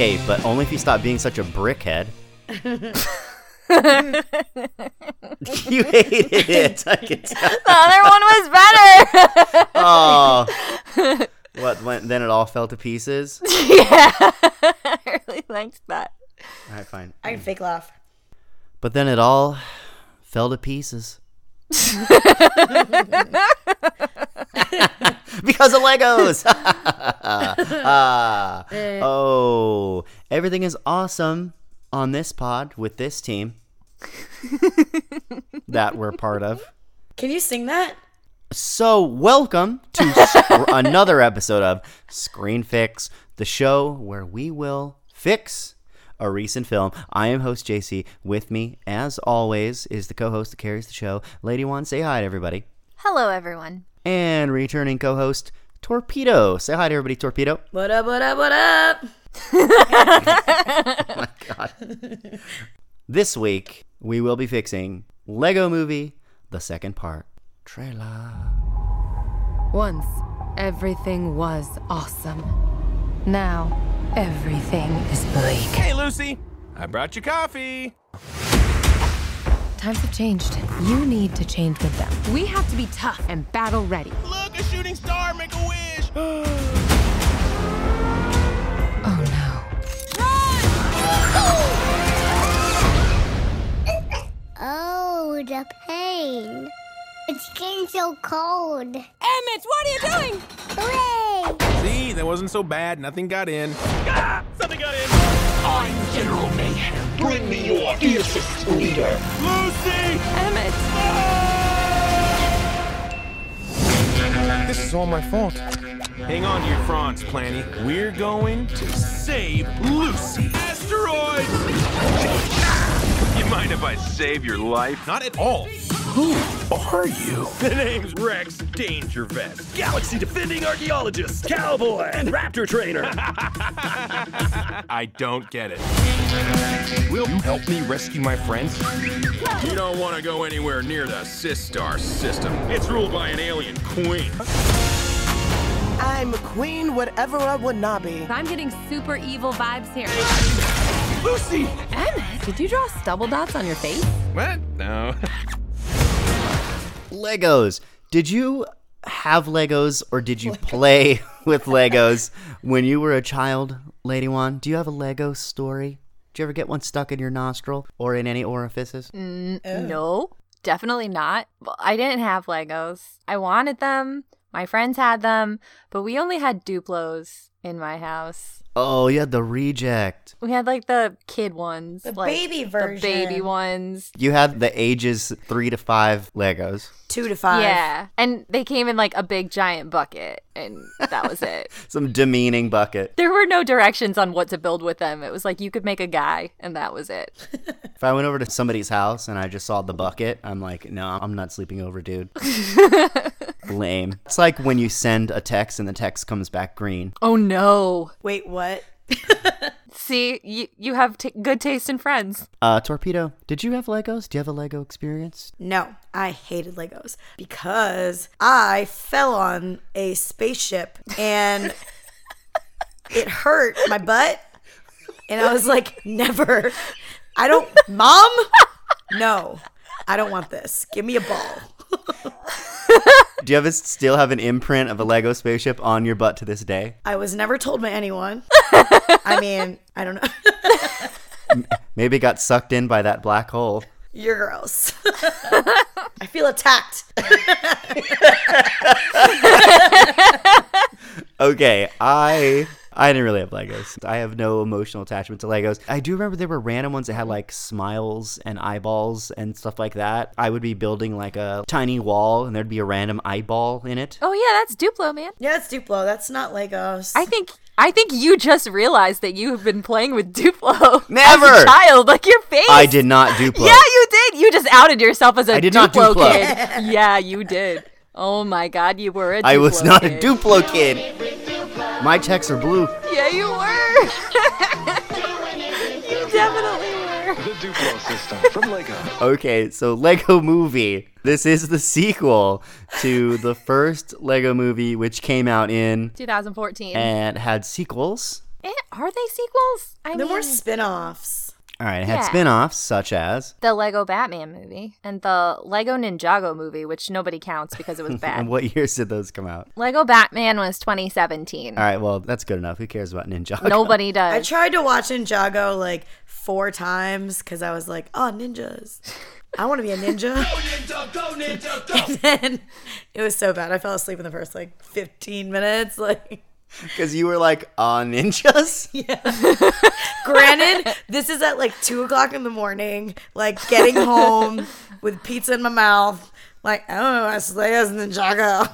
Okay, but only if you stop being such a brickhead. you hated it. I can tell. The other one was better. Oh. What? When, then it all fell to pieces. yeah, I really liked that. All right, fine. I can fake laugh. But then it all fell to pieces. because of Legos. Ah. oh, everything is awesome on this pod with this team that we're part of. Can you sing that? So, welcome to sc- another episode of Screen Fix, the show where we will fix a recent film. I am host JC. With me, as always, is the co-host that carries the show, Lady One. Say hi to everybody. Hello, everyone. And returning co-host Torpedo. Say hi to everybody, Torpedo. What up, what up, what up? oh my god. this week we will be fixing Lego Movie, the second part. Trailer. Once, everything was awesome. Now, everything is bleak. Hey, Lucy, I brought you coffee. Times have changed. You need to change with them. We have to be tough and battle ready. Look, a shooting star, make a wish. Oh no. Oh, the pain. It's getting so cold. Emmett, what are you doing? Hooray! See, that wasn't so bad. Nothing got in. Ah, something got in. I'm General Mayhem. Bring me your fiercest leader. Lucy! Emmett! This is all my fault. Hang on to your fronds, Planny. We're going to save Lucy. Asteroids! You mind if I save your life? Not at all. Who are you? The name's Rex Dangervest, galaxy defending archaeologist, cowboy, and raptor trainer. I don't get it. Will you help me rescue my friends? you don't want to go anywhere near the Systar system. It's ruled by an alien queen. I'm Queen whatever I would not be. I'm getting super evil vibes here. Lucy! Emmett, did you draw stubble dots on your face? What? No. Legos. Did you have Legos or did you play with Legos when you were a child, Lady One? Do you have a Lego story? Did you ever get one stuck in your nostril or in any orifices? Mm, no, definitely not. Well, I didn't have Legos. I wanted them. My friends had them, but we only had Duplos in my house. Oh, you had the reject. We had like the kid ones, The like, baby the baby ones. You had the ages three to five Legos. Two to five. Yeah, and they came in like a big giant bucket, and that was it. Some demeaning bucket. There were no directions on what to build with them. It was like you could make a guy, and that was it. If I went over to somebody's house and I just saw the bucket, I'm like, no, I'm not sleeping over, dude. Lame. It's like when you send a text and the text comes back green. Oh no! Wait, what? See, you you have t- good taste in friends. Uh, Torpedo, did you have Legos? Do you have a Lego experience? No, I hated Legos because I fell on a spaceship and it hurt my butt. And I was like, never. I don't, mom? No, I don't want this. Give me a ball. Do you have a, still have an imprint of a Lego spaceship on your butt to this day? I was never told by anyone. I mean, I don't know. Maybe got sucked in by that black hole. You're gross. I feel attacked. Okay, I I didn't really have Legos. I have no emotional attachment to Legos. I do remember there were random ones that had like smiles and eyeballs and stuff like that. I would be building like a tiny wall and there'd be a random eyeball in it. Oh yeah, that's Duplo, man. Yeah, it's Duplo. That's not Legos. I think I think you just realized that you have been playing with Duplo Never! as a child, like your face. I did not Duplo. Yeah, you did. You just outed yourself as a I did Duplo, not Duplo. kid. yeah, you did. Oh my God, you were a Duplo kid. I was not a. Duplo kid. My checks are blue. Yeah, you were. you definitely were. The Duplo system from Lego. Okay, so Lego Movie. This is the sequel to the first Lego movie, which came out in 2014. and had sequels Eh, are they sequels? I They're mean, more spin-offs. All right, it had Yeah. spin-offs such as the Lego Batman movie and the Lego Ninjago movie, which nobody counts because it was bad. and what years did those come out? Lego Batman was 2017. All right, well, that's good enough. Who cares about Ninjago? Nobody does. I tried to watch Ninjago like four times because I was like, oh, ninjas. I want to be a ninja. go ninja, go ninja, go. and then it was so bad. I fell asleep in the first like 15 minutes. Like, Because you were like, "Ah, ninjas." granted, this is at like two o'clock in the morning, like getting home with pizza in my mouth. Like, oh, I slay as Ninjago.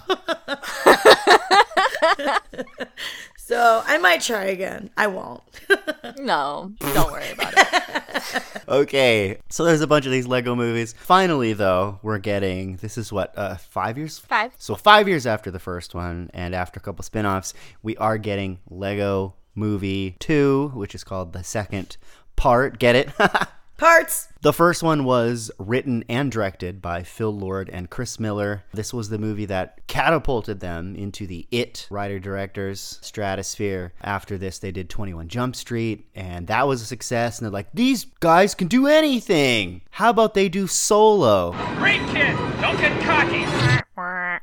So I might try again. I won't. no, don't worry about it. Okay, so there's a bunch of these Lego movies. Finally, though, we're getting this is what uh, five years. Five. So five years after the first one, and after a couple spin-offs, we are getting Lego Movie Two, which is called the second part. Get it? Parts. The first one was written and directed by Phil Lord and Chris Miller. This was the movie that catapulted them into the It writer directors stratosphere. After this, they did 21 Jump Street, and that was a success. And they're like, these guys can do anything. How about they do Solo? Great kid! Don't get cocky!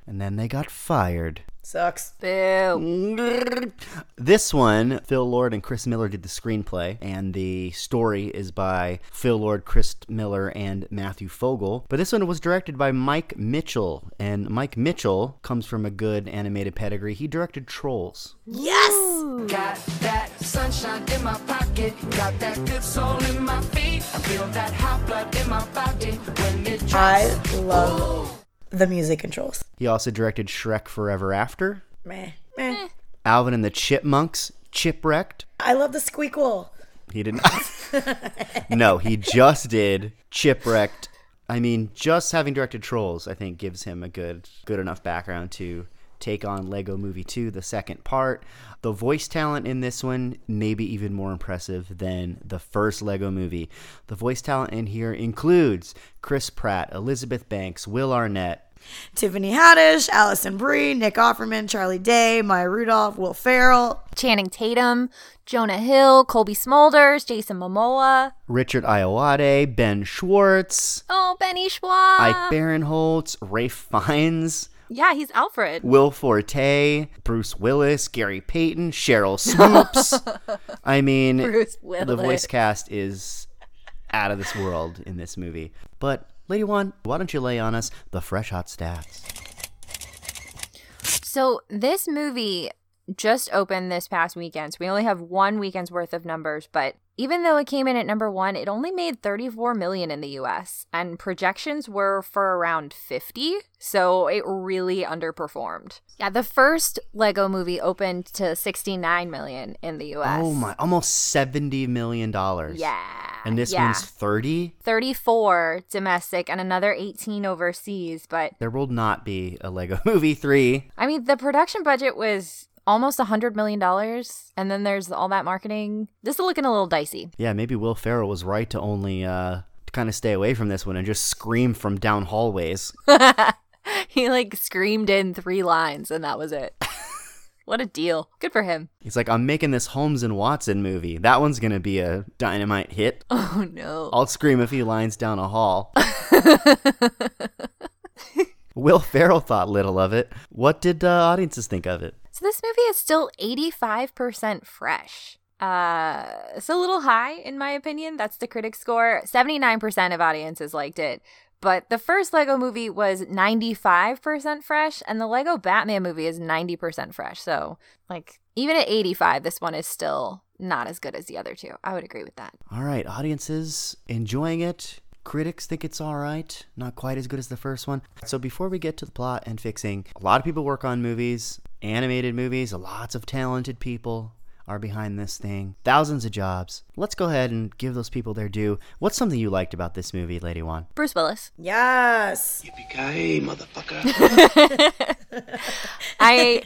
And then they got fired. Sucks. Boo. This one, Phil Lord and Chris Miller did the screenplay, and the story is by Phil Lord, Chris Miller, and Matthew Fogel. But this one was directed by Mike Mitchell, and Mike Mitchell comes from a good animated pedigree. He directed Trolls. Yes. Got that sunshine in my pocket, got that good soul in my feet. I feel that hot blood in my body when it drops. I love the music controls. He also directed Shrek Forever After, Meh. Meh. Alvin and the Chipmunks, Chipwrecked. I love the squeakquel. He didn't. no, he just did Chipwrecked. I mean, just having directed Trolls, I think, gives him a good, good enough background to take on Lego Movie 2, the second part. The voice talent in this one may be even more impressive than the first Lego movie. The voice talent in here includes Chris Pratt, Elizabeth Banks, Will Arnett, Tiffany Haddish, Alison Brie, Nick Offerman, Charlie Day, Maya Rudolph, Will Ferrell. Channing Tatum, Jonah Hill, Cobie Smulders, Jason Momoa. Richard Ayoade, Ben Schwartz, Oh, Benny Schwartz. Ike Barinholtz, Ralph Fiennes. Yeah, he's Alfred. Will Forte, Bruce Willis, Gary Payton, Sheryl Swoopes. I mean, Bruce the voice cast is out of this world in this movie. But, Lady One, why don't you lay on us the fresh hot stats? So this movie just opened this past weekend. So we only have one weekend's worth of numbers, but even though it came in at number 1, it only made 34 million in the US and projections were for around 50, so it really underperformed. Yeah, the first Lego movie opened to 69 million in the US. Oh my, almost $70 million. Yeah. And this yeah. one's 30? 34 domestic and another 18 overseas, but There will not be a Lego Movie 3. I mean, the production budget was almost a hundred million dollars, and then there's all that marketing. This is looking a little dicey. Yeah, maybe Will Ferrell was right to only uh, kind of stay away from this one and just scream from down hallways. he like screamed in three lines, and that was it. what a deal! Good for him. He's like, I'm making this Holmes and Watson movie. That one's gonna be a dynamite hit. Oh no! I'll scream a few lines down a hall. Will Ferrell thought little of it. What did uh, audiences think of it? So this movie is still eighty-five percent fresh. Uh, it's a little high in my opinion. That's the critic score. Seventy-nine percent of audiences liked it. But the first Lego movie was 95% fresh, and the Lego Batman movie is 90% fresh. So, like, even at 85, this one is still not as good as the other two. I would agree with that. All right, audiences enjoying it. Critics think it's all right, not quite as good as the first one. So before we get to the plot and fixing, a lot of people work on movies, animated movies, lots of talented people are behind this thing. Thousands of jobs. Let's go ahead and give those people their due. What's something you liked about this movie, Lady One? Bruce Willis. Yes. Yippee-ki-yay, motherfucker. I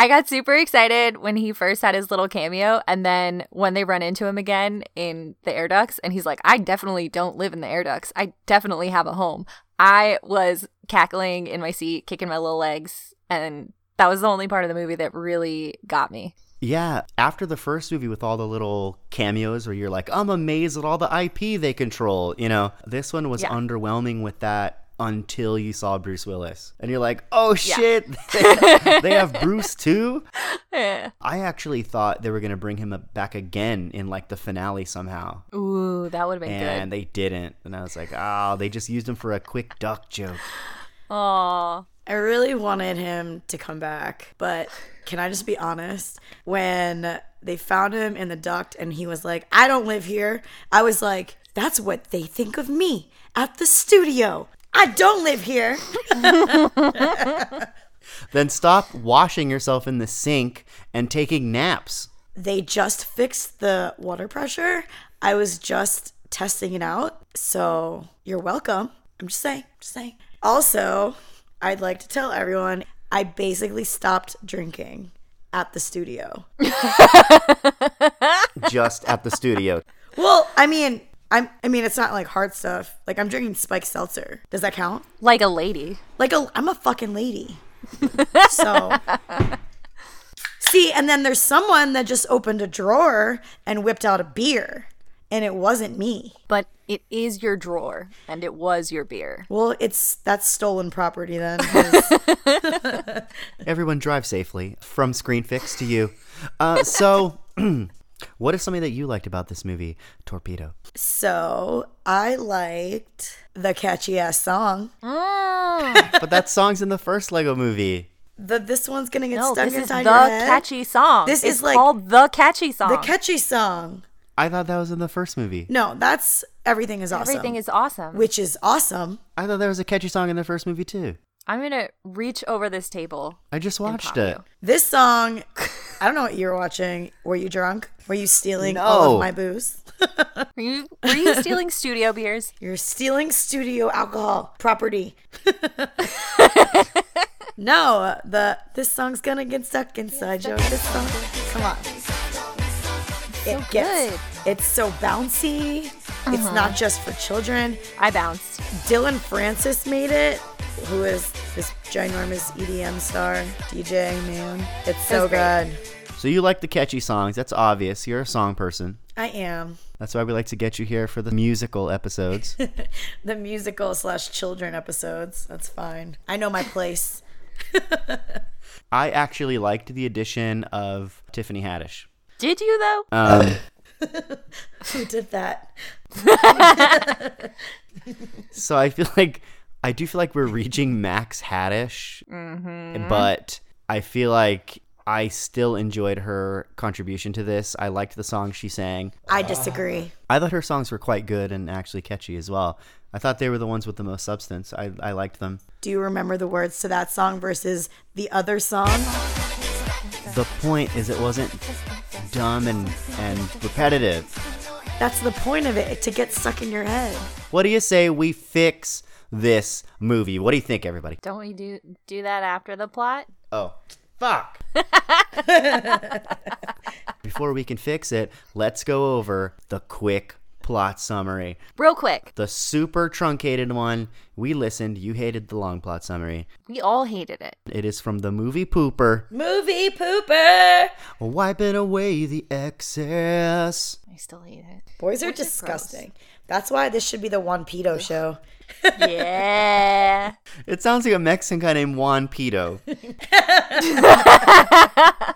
I got super excited when he first had his little cameo, and then when they run into him again in the air ducts, and he's like, "I definitely don't live in the air ducts. I definitely have a home." I was cackling in my seat, kicking my little legs, and that was the only part of the movie that really got me. Yeah, after the first movie with all the little cameos where you're like, I'm amazed at all the IP they control, you know, this one was Yeah. underwhelming with that until you saw Bruce Willis. And you're like, oh Yeah. shit, they, they have Bruce too? Yeah. I actually thought they were going to bring him back again in like the finale somehow. Ooh, that would have been And good. they didn't. And I was like, oh, they just used him for a quick duck joke. Aw. I really wanted him to come back, but can I just be honest? When they found him in the duct and he was like, I don't live here, I was like, that's what they think of me at the studio. I don't live here. Then stop washing yourself in the sink and taking naps. They just fixed the water pressure. I was just testing it out. So you're welcome. I'm just saying, just saying. Also, I'd like to tell everyone I basically stopped drinking at the studio. just at the studio. Well, I mean, I'm I mean it's not like hard stuff. Like I'm drinking spiked seltzer. Does that count? Like a lady. Like a I'm a fucking lady. so See, and then there's someone that just opened a drawer and whipped out a beer and it wasn't me. But it is your drawer, and it was your beer. Well, it's that's stolen property then. Everyone drive safely from Screen Fix to you. Uh, so, what is something that you liked about this movie, Torpedo? so I liked the catchy ass song. Mm. But that song's in the first Lego movie. The this one's gonna get No, stuck this is inside the your head. catchy song. This It's is like called the catchy song. the catchy song. I thought that was in the first movie. No, that's everything is awesome. Everything is awesome. which is awesome. I thought there was a catchy song in the first movie too. I'm gonna reach over this table. I just watched it. you. This song, I don't know what you were watching. Were you drunk? Were you stealing all of my booze? Were you were you stealing studio beers? You're stealing studio alcohol property. no, the this song's gonna get stuck inside you. This song, come on. It gets, good. it's so bouncy. It's Uh-huh. not just for children. I bounced. Dillon Francis made it, who is this ginormous EDM star, DJ man. It's so was good. So you like the catchy songs. That's obvious. You're a song person. I am That's why we like to get you here for the musical episodes. the musical slash children episodes. That's fine. I know my place. I actually liked the addition of Tiffany Haddish. Did you though? Um, Who did that? so I feel like I do feel like we're reaching max Haddish, Mm-hmm. but I feel like I still enjoyed her contribution to this. I liked the song she sang. I disagree. I thought her songs were quite good and actually catchy as well. I thought they were the ones with the most substance. I, I liked them. Do you remember the words to that song versus the other song? The point is, it wasn't dumb and, and repetitive. That's the point of it, to get stuck in your head. What do you say we fix this movie? What do you think, everybody? Don't we do do that after the plot? Oh, fuck. Before we can fix it, let's go over the quick plot summary. Real quick. The super truncated one. We listened. You hated the long plot summary. We all hated it. It is from the movie Pooper. Movie pooper. Wiping away the excess. I still hate it. Boys are Which is disgusting. That's why this should be the one pedo show. Yeah. It sounds like a Mexican guy named Juan Pito.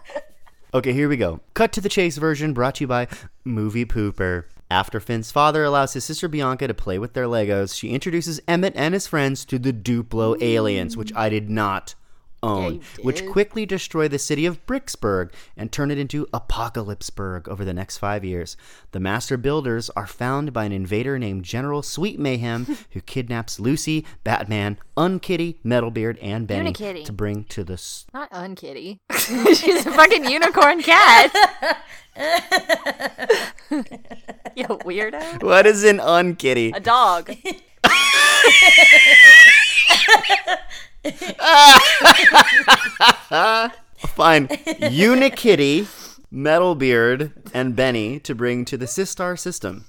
okay, here we go. Cut to the chase version brought to you by Movie Pooper. After Finn's father allows his sister Bianca to play with their Legos, she introduces Emmett and his friends to the Duplo aliens, which I did not own, which quickly destroy the city of Bricksburg and turn it into Apocalypseburg over the next five years. The master builders are found by an invader named General Sweet Mayhem, who kidnaps Lucy, Batman, Unkitty, Metalbeard, and Benny Unikitty. to bring to the. S- Not unkitty. She's a fucking unicorn cat. you weirdo. what is an Unkitty? A dog. Fine. Unikitty, Metalbeard, and Benny to bring to the Systar system.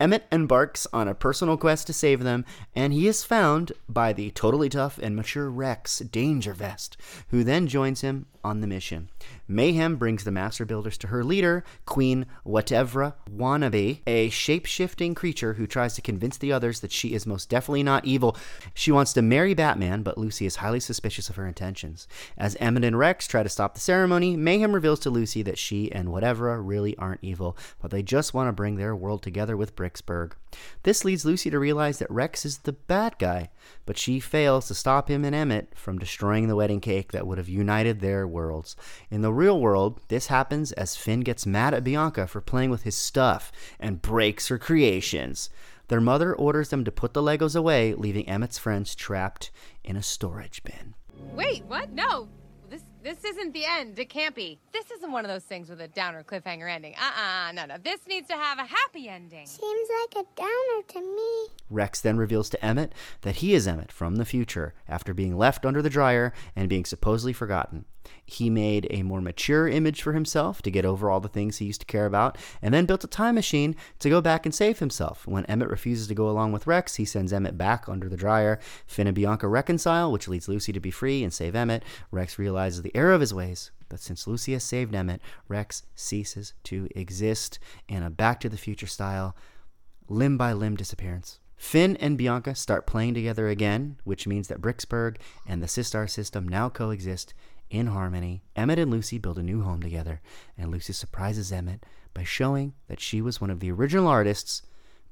Emmett embarks on a personal quest to save them, and he is found by the totally tough and mature Rex Danger Vest, who then joins him on the mission. Mayhem brings the Master Builders to her leader, Queen Watevra Wa'Nabi, a shape shifting creature who tries to convince the others that she is most definitely not evil. She wants to marry Batman, but Lucy is highly suspicious of her intentions. As Emmett and Rex try to stop the ceremony, Mayhem reveals to Lucy that she and Whatever really aren't evil, but they just want to bring their world together with Bricksburg. This leads Lucy to realize that Rex is the bad guy, but she fails to stop him and Emmett from destroying the wedding cake that would have united their worlds. In the real world, this happens as Finn gets mad at Bianca for playing with his stuff and breaks her creations. Their mother orders them to put the Legos away, leaving Emmett's friends trapped in a storage bin. Wait, what? No. This this isn't the end. It can't be. This isn't one of those things with a downer cliffhanger ending. Uh-uh, no, no. This needs to have a happy ending. Seems like a downer to me. Rex then reveals to Emmett that he is Emmett from the future after being left under the dryer and being supposedly forgotten. He made a more mature image for himself to get over all the things he used to care about, and then built a time machine to go back and save himself. When Emmett refuses to go along with Rex, he sends Emmett back under the dryer. Finn and Bianca reconcile, which leads Lucy to be free and save Emmett. Rex realizes the error of his ways, but since Lucy has saved Emmett, Rex ceases to exist in a Back to the Future style, limb by limb disappearance. Finn and Bianca start playing together again, which means that Bricksburg and the Systar system now coexist in harmony. Emmett and Lucy build a new home together, and Lucy surprises Emmett by showing that she was one of the original artists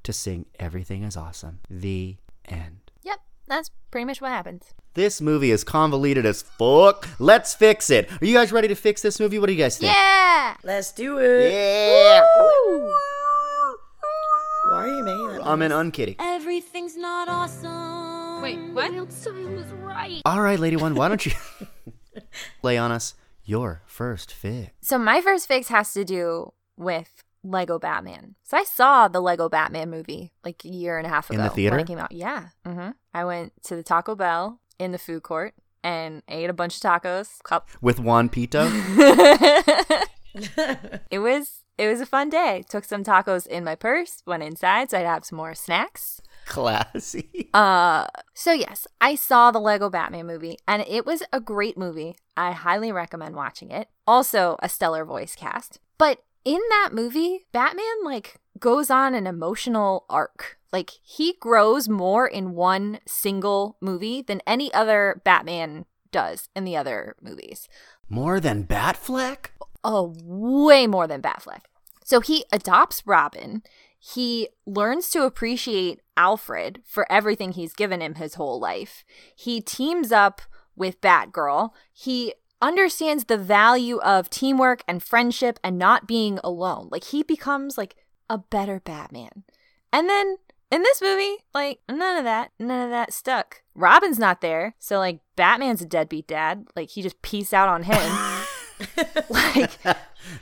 to sing Everything is Awesome. The end. Yep, that's pretty much what happens. This movie is convoluted as fuck. Let's fix it. Are you guys ready to fix this movie? What do you guys think? Yeah! Let's do it. Yeah. Why are you making that? I'm an unkitty. Everything's not awesome. Wait, what? Time was right. All right, Lady One, why don't you lay on us your first fix? So my first fix has to do with Lego Batman. So I saw the Lego Batman movie like a year and a half ago In the theater? when it came out. Yeah. hmm I went to the Taco Bell in the food court and ate a bunch of tacos. Cup. With Juan Pito? it was it was a fun day. Took some tacos in my purse. Went inside so I'd have some more snacks. Classy. Uh, so yes, I saw the Lego Batman movie, and it was a great movie. I highly recommend watching it. Also, a stellar voice cast. But in that movie, Batman like goes on an emotional arc. Like he grows more in one single movie than any other Batman does in the other movies. More than Batfleck? Oh, way more than Batfleck. So he adopts Robin. He learns to appreciate Alfred for everything he's given him his whole life. He teams up with Batgirl. He understands the value of teamwork and friendship and not being alone. Like he becomes like a better Batman. And then in this movie, like none of that, none of that stuck. Robin's not there, so like Batman's a deadbeat dad. Like he just pieced out on him. like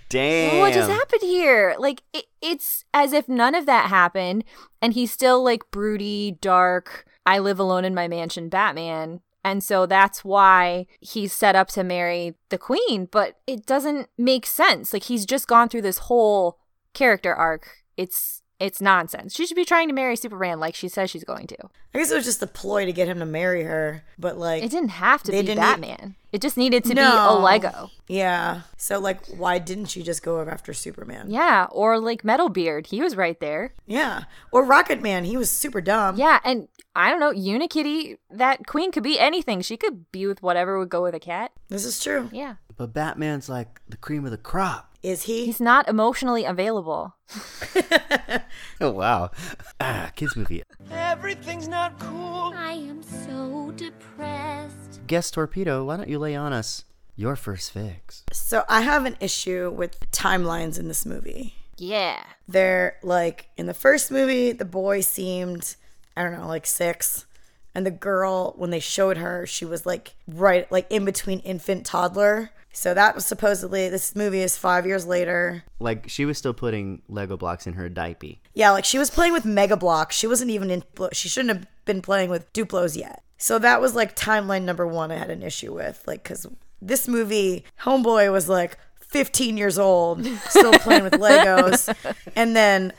Damn. what just happened here? Like it, it's as if none of that happened, and he's still like broody, dark. I live alone in my mansion, Batman. And so that's why he's set up to marry the queen, but it doesn't make sense. Like he's just gone through this whole character arc. It's it's nonsense. She should be trying to marry Superman like she says she's going to. I guess it was just a ploy to get him to marry her, but like It didn't have to they be didn't Batman. It just needed to be a Lego. Yeah. So like, why didn't she just go after Superman? Yeah, or like Metalbeard. He was right there. Yeah. Or Rocket Man. He was super dumb. Yeah, and I don't know, Unikitty, that queen could be anything. She could be with whatever would go with a cat. This is true. Yeah. But Batman's like the cream of the crop. Is he? He's not emotionally available. Oh, wow. Ah, kids movie. Everything's not cool. I am so depressed. Guest Torpedo, why don't you lay on us your first fix? So I have an issue with timelines in this movie. Yeah. They're like in the first movie, the boy seemed, I don't know, like six. And the girl, when they showed her, she was like right, like in between infant toddler. So that was supposedly, this movie is five years later. Like, she was still putting Lego blocks in her diaper. Yeah, like she was playing with Mega Bloks. She wasn't even in, she shouldn't have been playing with Duplos yet. So that was like timeline number one I had an issue with. Like, because this movie, Homeboy was like 15 years old, still playing with Legos. And then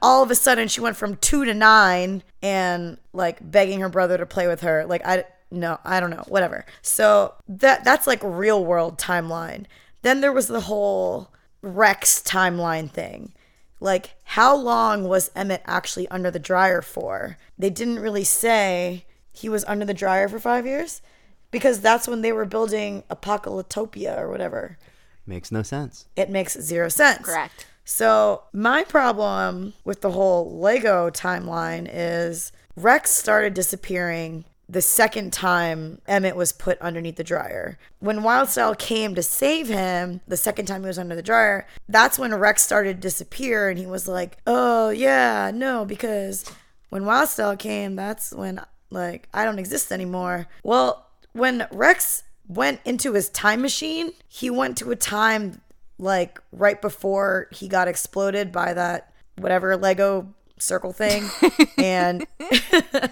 all of a sudden she went from two to nine and like begging her brother to play with her. Like, I, no, I don't know, whatever. So that that's like real world timeline. Then there was the whole Rex timeline thing. Like, how long was Emmett actually under the dryer for? They didn't really say he was under the dryer for five years because that's when they were building Apocalyptopia or whatever. Makes no sense. It makes zero sense. Correct. So, my problem with the whole Lego timeline is Rex started disappearing the second time Emmett was put underneath the dryer. When Wyldstyle came to save him, the second time he was under the dryer, that's when Rex started to disappear and he was like, "Oh, yeah, no, because when Wyldstyle came, that's when like I don't exist anymore." Well, when Rex went into his time machine, he went to a time like right before he got exploded by that whatever Lego circle thing. And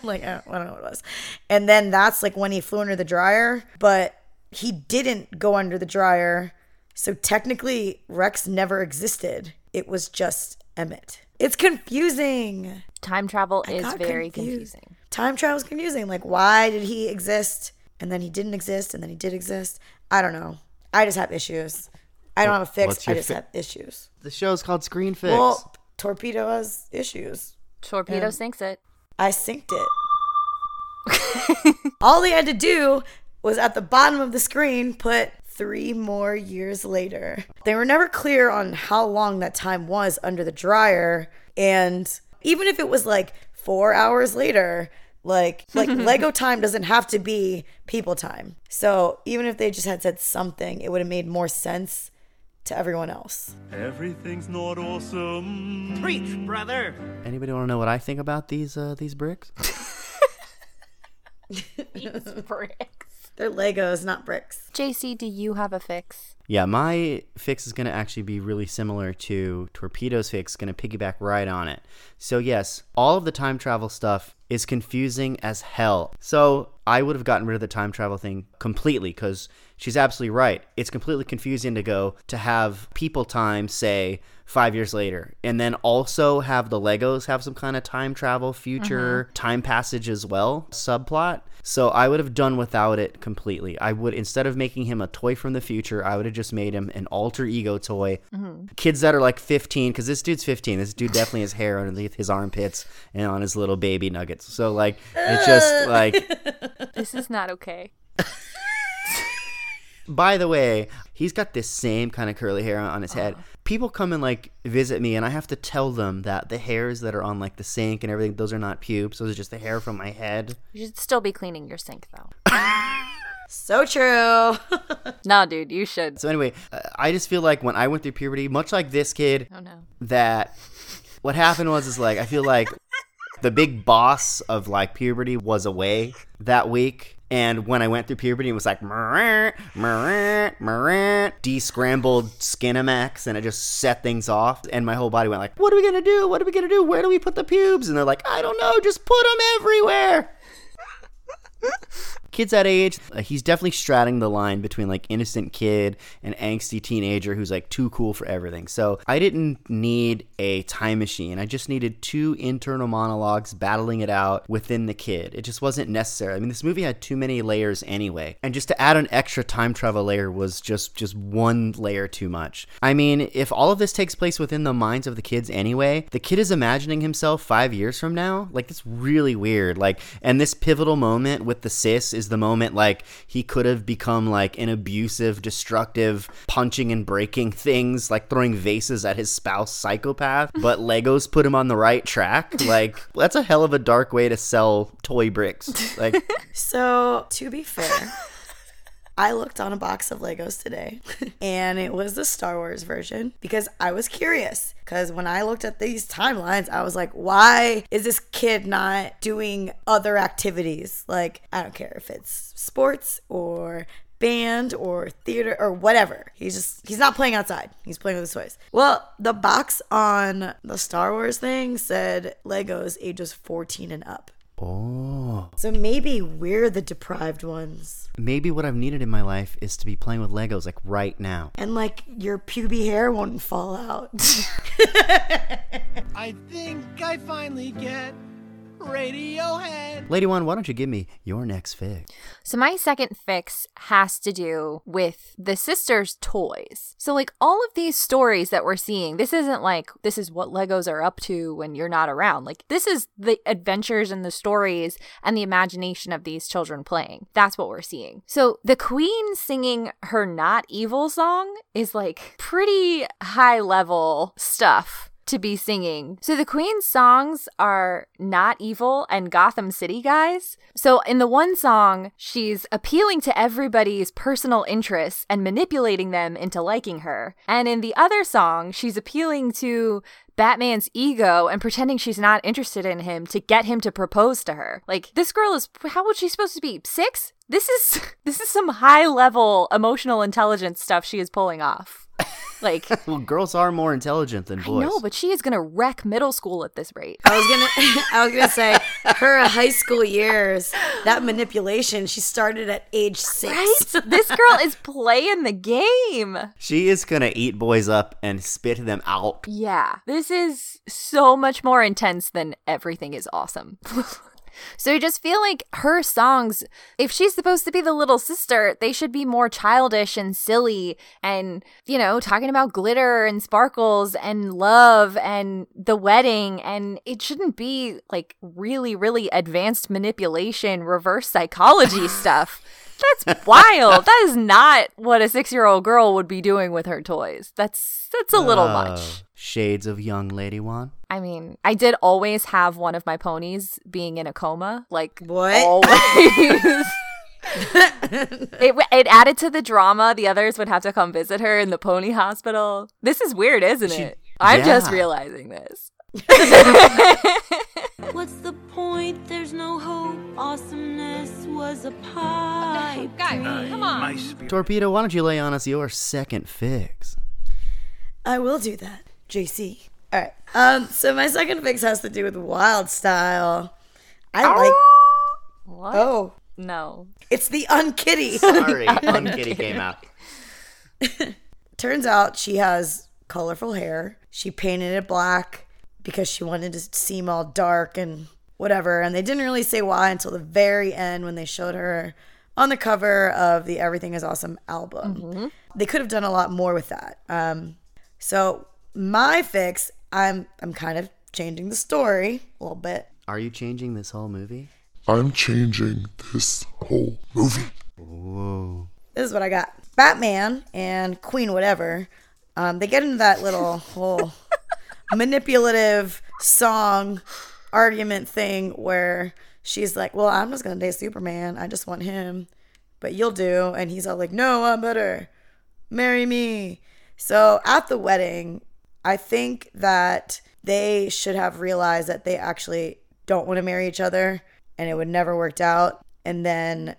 like I don't, I don't know what it was. And then that's like when he flew under the dryer but he didn't go under the dryer. So technically rex never existed. It was just emmett. It's confusing. Time travel I is got very confused. confusing. time travel is confusing. Like why did he exist? And then he didn't exist and then he did exist. I don't know. I just have issues. I don't have a fix. i just fi- have issues. The show's called Screen Fix. well torpedo has issues Torpedo And sinks it. I synced it. All they had to do was at the bottom of the screen put three more years later. They were never clear on how long that time was under the dryer. And even if it was like four hours later, like like Lego time doesn't have to be people time. So even if they just had said something, it would have made more sense to everyone else. Everything's not awesome. Preach, brother. Anybody want to know what I think about these uh, these bricks? They're Legos, not bricks. JC, do you have a fix? Yeah, my fix is going to actually be really similar to Torpedo's fix, going to piggyback right on it. So, yes, all of the time travel stuff is confusing as hell. So, I would have gotten rid of the time travel thing completely because she's absolutely right. It's completely confusing to go to have people time, say, five years later, and then also have the Legos have some kind of time travel, future mm-hmm. time passage as well, subplot. So I would have done without it completely. I would instead of making him a toy from the future, I would have just made him an alter ego toy. Mm-hmm. Kids that are like 15, because this dude's 15. This dude definitely has hair underneath his armpits and on his little baby nuggets. So like it's just like This is not okay. By the way, he's got this same kind of curly hair on his head. People come and like visit me, and I have to tell them that the hairs that are on like the sink and everything, those are not pubes. Those are just the hair from my head. You should still be cleaning your sink, though. So true. no, dude, you should. So anyway, uh, I just feel like when I went through puberty, much like this kid, Oh, no. that what happened was is like I feel like the big boss of like puberty was away that week. And when I went through puberty, it was like de-scrambled Skinamax, and it just set things off. And my whole body went like, "What are we gonna do? What are we gonna do? Where do we put the pubes?" And they're like, "I don't know. Just put them everywhere." Kids that age, uh, he's definitely straddling the line between like innocent kid and angsty teenager who's like too cool for everything. So I didn't need a time machine. I just needed two internal monologues battling it out within the kid. It just wasn't necessary. I mean, this movie had too many layers anyway, and just to add an extra time travel layer was just just one layer too much. I mean, if all of this takes place within the minds of the kids anyway, the kid is imagining himself five years from now. Like it's really weird. Like, and this pivotal moment with the sis is the moment like he could have become like an abusive, destructive, punching and breaking things, like throwing vases at his spouse psychopath, but Legos put him on the right track. Like that's a hell of a dark way to sell toy bricks. Like So, to be fair, I looked on a box of Legos today and it was the Star Wars version because I was curious. Because when I looked at these timelines, I was like, why is this kid not doing other activities? Like, I don't care if it's sports or band or theater or whatever. He's just he's not playing outside. He's playing with his toys. Well, the box on the Star Wars thing said Legos ages 14 and up. Oh. Oh. So maybe we're the deprived ones. Maybe what I've needed in my life is to be playing with Legos like right now. And like your puby hair won't fall out. I think I finally get Radiohead. Lady One, why don't you give me your next fix? So my second fix has to do with the sisters' toys. So like all of these stories that we're seeing, this isn't like this is what Legos are up to when you're not around. Like this is the adventures and the stories and the imagination of these children playing. That's what we're seeing. So the queen singing her not evil song is like pretty high level stuff to be singing. So the Queen's songs are Not Evil and Gotham City Guys. So in the one song, she's appealing to everybody's personal interests and manipulating them into liking her. And in the other song, she's appealing to Batman's ego and pretending she's not interested in him to get him to propose to her. Like this girl is how old she supposed to be? 6? This is this is some high level emotional intelligence stuff she is pulling off. Like, well, girls are more intelligent than boys. No, but she is gonna wreck middle school at this rate. I was gonna, I was gonna say her high school years, that manipulation. She started at age six. Right? this girl is playing the game. She is gonna eat boys up and spit them out. Yeah, this is so much more intense than everything is awesome. So I just feel like her songs, if she's supposed to be the little sister, they should be more childish and silly and, you know, talking about glitter and sparkles and love and the wedding. And it shouldn't be like really, really advanced manipulation, reverse psychology stuff. That's wild. that is not what a six-year-old girl would be doing with her toys. That's that's a little uh, much. Shades of young lady one. I mean, I did always have one of my ponies being in a coma. Like what? Always. it, it added to the drama. The others would have to come visit her in the pony hospital. This is weird, isn't she, it? I'm yeah. just realizing this. on. Torpedo, why don't you lay on us your second fix? I will do that, JC. All right. Um. So my second fix has to do with Wyldstyle. I oh. like. What? Oh no! It's the Unkitty. Sorry, Unkitty came out. Turns out she has colorful hair. She painted it black because she wanted to seem all dark and whatever. And they didn't really say why until the very end when they showed her on the cover of the Everything Is Awesome album. Mm-hmm. They could have done a lot more with that. Um, so my fix, I'm I'm kind of changing the story a little bit. Are you changing this whole movie? I'm changing this whole movie. Whoa. This is what I got. Batman and Queen whatever. Um, they get into that little whole manipulative song argument thing where she's like, "Well, I'm just gonna date Superman. I just want him, but you'll do." And he's all like, "No, I'm better. Marry me." So at the wedding, I think that they should have realized that they actually don't want to marry each other and it would never worked out. And then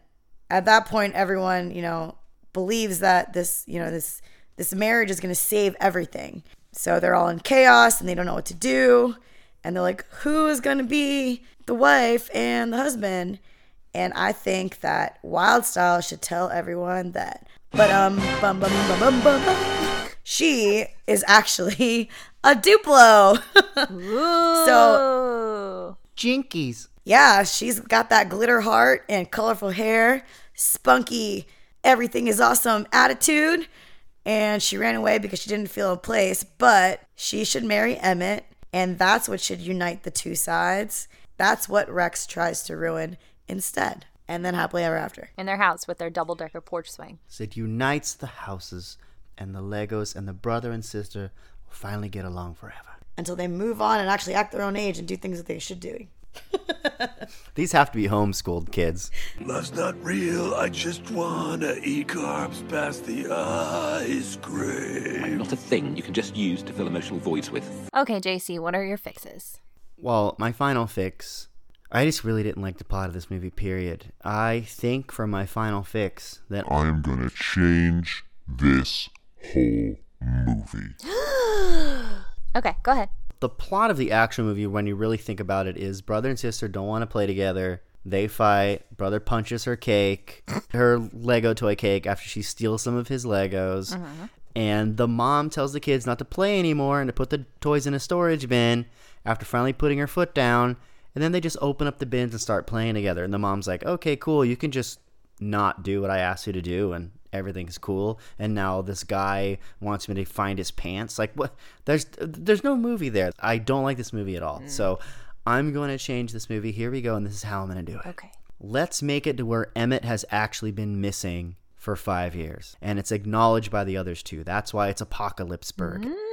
at that point, everyone, you know, believes that this, you know, this this marriage is going to save everything. So they're all in chaos and they don't know what to do. And they're like, who is going to be the wife and the husband? And I think that Wyldstyle should tell everyone that, but um, bum bum bum bum bum. bum she is actually a Duplo. so Jinkies. Yeah, she's got that glitter heart and colorful hair, spunky, everything is awesome attitude. And she ran away because she didn't feel a place, but she should marry Emmett, and that's what should unite the two sides. That's what Rex tries to ruin instead. And then happily ever after. In their house with their double decker porch swing. So it unites the houses and the Legos and the brother and sister will finally get along forever. Until they move on and actually act their own age and do things that they should do. These have to be homeschooled kids. Love's not real. I just wanna eat carbs past the ice cream. Not a thing you can just use to fill emotional voids with. Okay, JC, what are your fixes? Well, my final fix. I just really didn't like the plot of this movie, period. I think for my final fix that I'm gonna change this whole movie. okay, go ahead. The plot of the action movie, when you really think about it, is brother and sister don't want to play together. They fight. Brother punches her cake, her Lego toy cake, after she steals some of his Legos. Mm-hmm. And the mom tells the kids not to play anymore and to put the toys in a storage bin after finally putting her foot down. And then they just open up the bins and start playing together. And the mom's like, okay, cool. You can just not do what I asked you to do and everything's cool. And now this guy wants me to find his pants. Like what there's there's no movie there. I don't like this movie at all. So I'm going to change this movie. Here we go and this is how I'm going to do it. Okay. Let's make it to where Emmett has actually been missing for 5 years and it's acknowledged by the others too. That's why it's Apocalypseburg. Mm.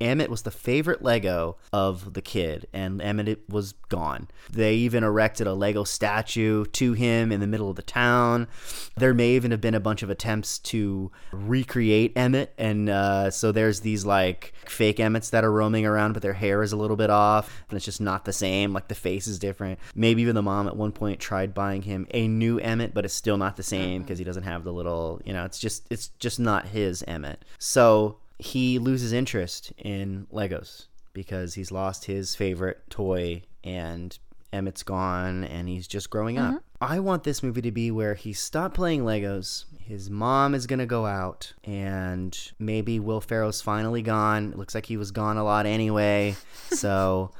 Emmett was the favorite Lego of the kid, and Emmett was gone. They even erected a Lego statue to him in the middle of the town. There may even have been a bunch of attempts to recreate Emmett, and uh, so there's these like fake Emmets that are roaming around, but their hair is a little bit off, and it's just not the same. Like the face is different. Maybe even the mom at one point tried buying him a new Emmett, but it's still not the same because he doesn't have the little, you know, it's just it's just not his Emmett. So he loses interest in Legos because he's lost his favorite toy and Emmett's gone and he's just growing up. I want this movie to be where he stopped playing Legos. His mom is going to go out and maybe Will Ferrell's finally gone. It looks like he was gone a lot anyway. So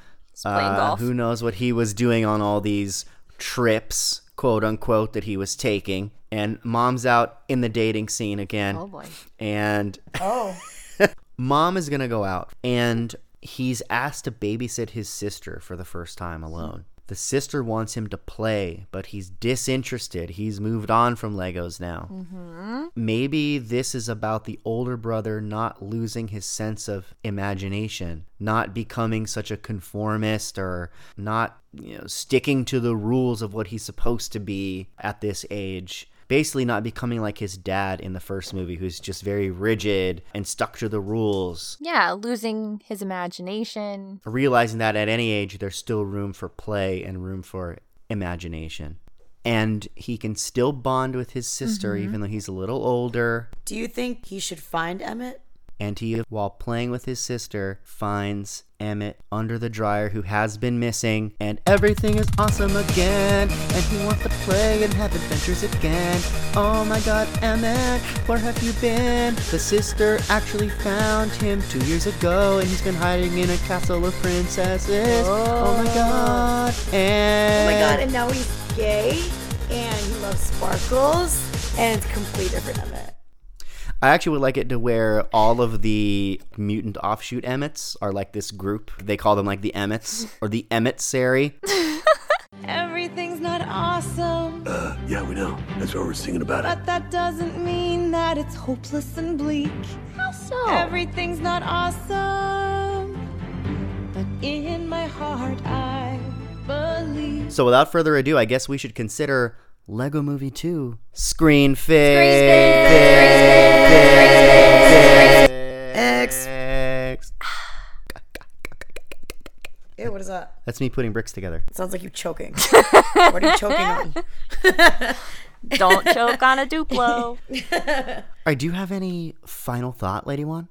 uh, who knows what he was doing on all these trips, quote unquote, that he was taking. And mom's out in the dating scene again. Oh, boy. And Oh. mom is gonna go out and he's asked to babysit his sister for the first time alone. The sister wants him to play but he's disinterested. He's moved on from legos now. Mm-hmm. Maybe this is about the older brother not losing his sense of imagination not becoming such a conformist or not you know sticking to the rules of what he's supposed to be at this age basically not becoming like his dad in the first movie who's just very rigid and stuck to the rules Yeah, losing his imagination. realizing that at any age there's still room for play and room for imagination and he can still bond with his sister Mhm. even though he's a little older Do you think he should find Emmett? and he while playing with his sister finds Emmett under the dryer who has been missing and everything is awesome again. And he wants to play and have adventures again? Oh my god Emmett where have you been? The sister actually found him two years ago and he's been hiding in a castle of princesses. Oh, my oh. god and Oh my god, and now he's gay and he loves sparkles and it's complete different Emmett. I actually would like it to where all of the mutant offshoot Emmets are like this group. They call them like the Emmets or the Emmetsary. Everything's not awesome, Uh, yeah, we know. That's why we're singing about it. but that doesn't mean that it's hopeless and bleak. How so? Everything's not awesome, but in my heart I believe. So without further ado, I guess we should consider Lego Movie 2 Screen Fix. X. Ew, what is that? That's me putting bricks together. It sounds like you're choking. what are you choking on? Don't choke on a Duplo. All right, do you have any final thought, Lady One?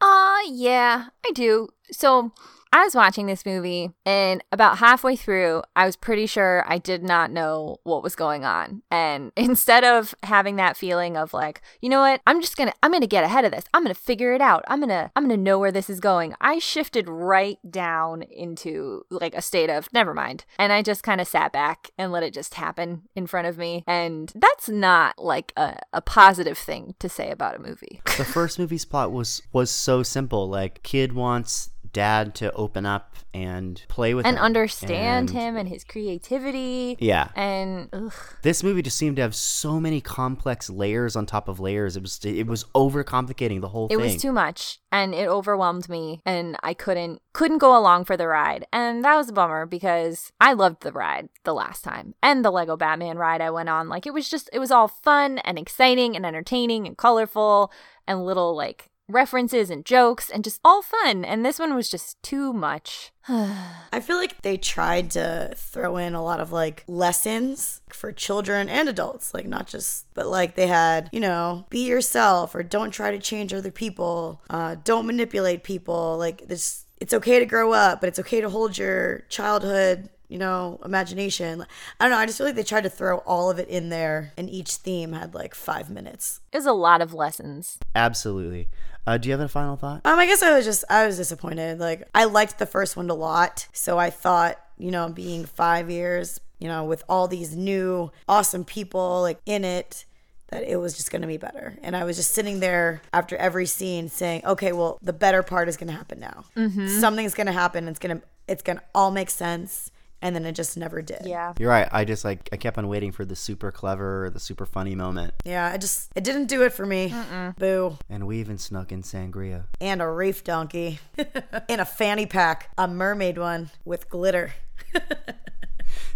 Uh, yeah, I do. So I was watching this movie, and about halfway through, I was pretty sure I did not know what was going on. And instead of having that feeling of like, you know what, I'm just gonna, I'm gonna get ahead of this. I'm gonna figure it out. I'm gonna, I'm gonna know where this is going. I shifted right down into like a state of never mind, and I just kind of sat back and let it just happen in front of me. And that's not like a, a positive thing to say about a movie. The first movie's plot was was so simple. Like kid wants dad to open up and play with and him. understand And him and his creativity. Yeah. And ugh. This movie just seemed to have so many complex layers on top of layers. It was it was overcomplicating the whole it thing. was too much and it overwhelmed me and I couldn't couldn't go along for the ride. And that was a bummer because I loved the ride the last time. And the Lego Batman ride I went on. Like it was just it was all fun and exciting and entertaining and colorful and little like references and jokes and just all fun. And this one was just too much. I feel like they tried to throw in a lot of like lessons for children and adults, like not just, but like they had, you know, be yourself or don't try to change other people, uh, don't manipulate people. Like this, it's okay to grow up, but it's okay to hold your childhood you know, imagination. I don't know. I just feel like they tried to throw all of it in there, and each theme had like five minutes. It was a lot of lessons. Absolutely. Uh, do you have a final thought? Um, I guess I was just I was disappointed. Like I liked the first one a lot, so I thought you know being five years, you know, with all these new awesome people like in it. That it was just going to be better. And I was just sitting there after every scene saying, okay, well, the better part is going to happen now. Mhm. Something's going to happen. It's going to, it's going to all make sense. And then it just never did. Yeah. You're right. I just like I kept on waiting for the super clever or the super funny moment. Yeah. I just, it didn't do it for me. Boo. And we even snuck in sangria. And a reef donkey. in a fanny pack. A mermaid one with glitter.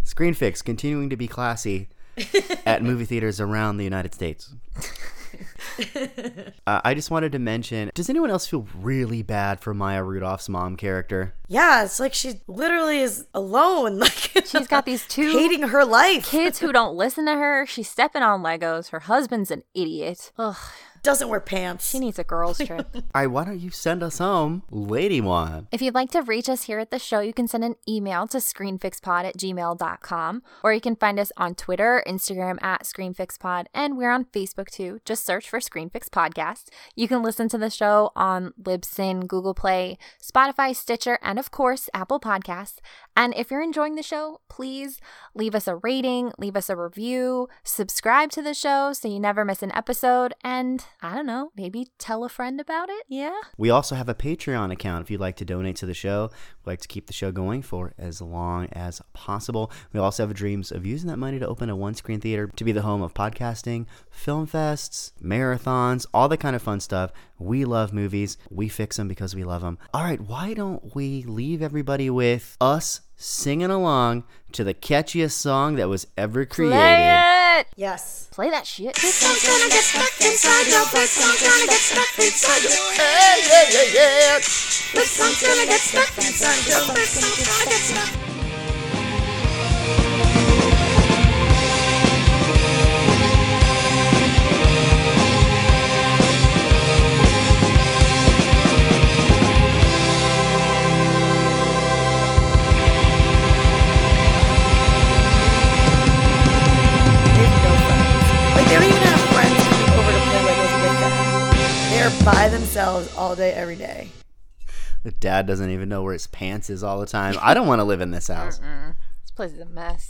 Screen Fix continuing to be classy at movie theaters around the United States. uh, I just wanted to mention does anyone else feel really bad for Maya Rudolph's mom character? Yeah, it's like she literally is alone. Like She's got these two hating her life. kids who don't listen to her. She's stepping on Legos. Her husband's an idiot. Ugh. Doesn't wear pants. She needs a girls' trip. All right, why don't you send us home, Lady One? If you'd like to reach us here at the show, you can send an email to screenfixpod at gmail.com, or you can find us on Twitter, Instagram at screenfixpod, and we're on Facebook too. Just search for Screenfix Podcast. You can listen to the show on Libsyn, Google Play, Spotify, Stitcher, and of course, Apple Podcasts. And if you're enjoying the show, please leave us a rating, leave us a review, subscribe to the show so you never miss an episode, and I don't know, maybe tell a friend about it. Yeah. We also have a Patreon account if you'd like to donate to the show. We like to keep the show going for as long as possible. We also have dreams of using that money to open a one screen theater to be the home of podcasting, film fests, marathons, all that kind of fun stuff. We love movies. We fix them because we love them. All right, why don't we leave everybody with us singing along to the catchiest song that was ever created? Play it! Yes. Play that shit. This song's gonna get stuck inside your This song's gonna get stuck inside your Hey, yeah, yeah, yeah. This song's gonna get stuck inside your This song's gonna get stuck. By themselves all day, every day. The dad doesn't even know where his pants is all the time. I don't want to live in this house. This place is a mess.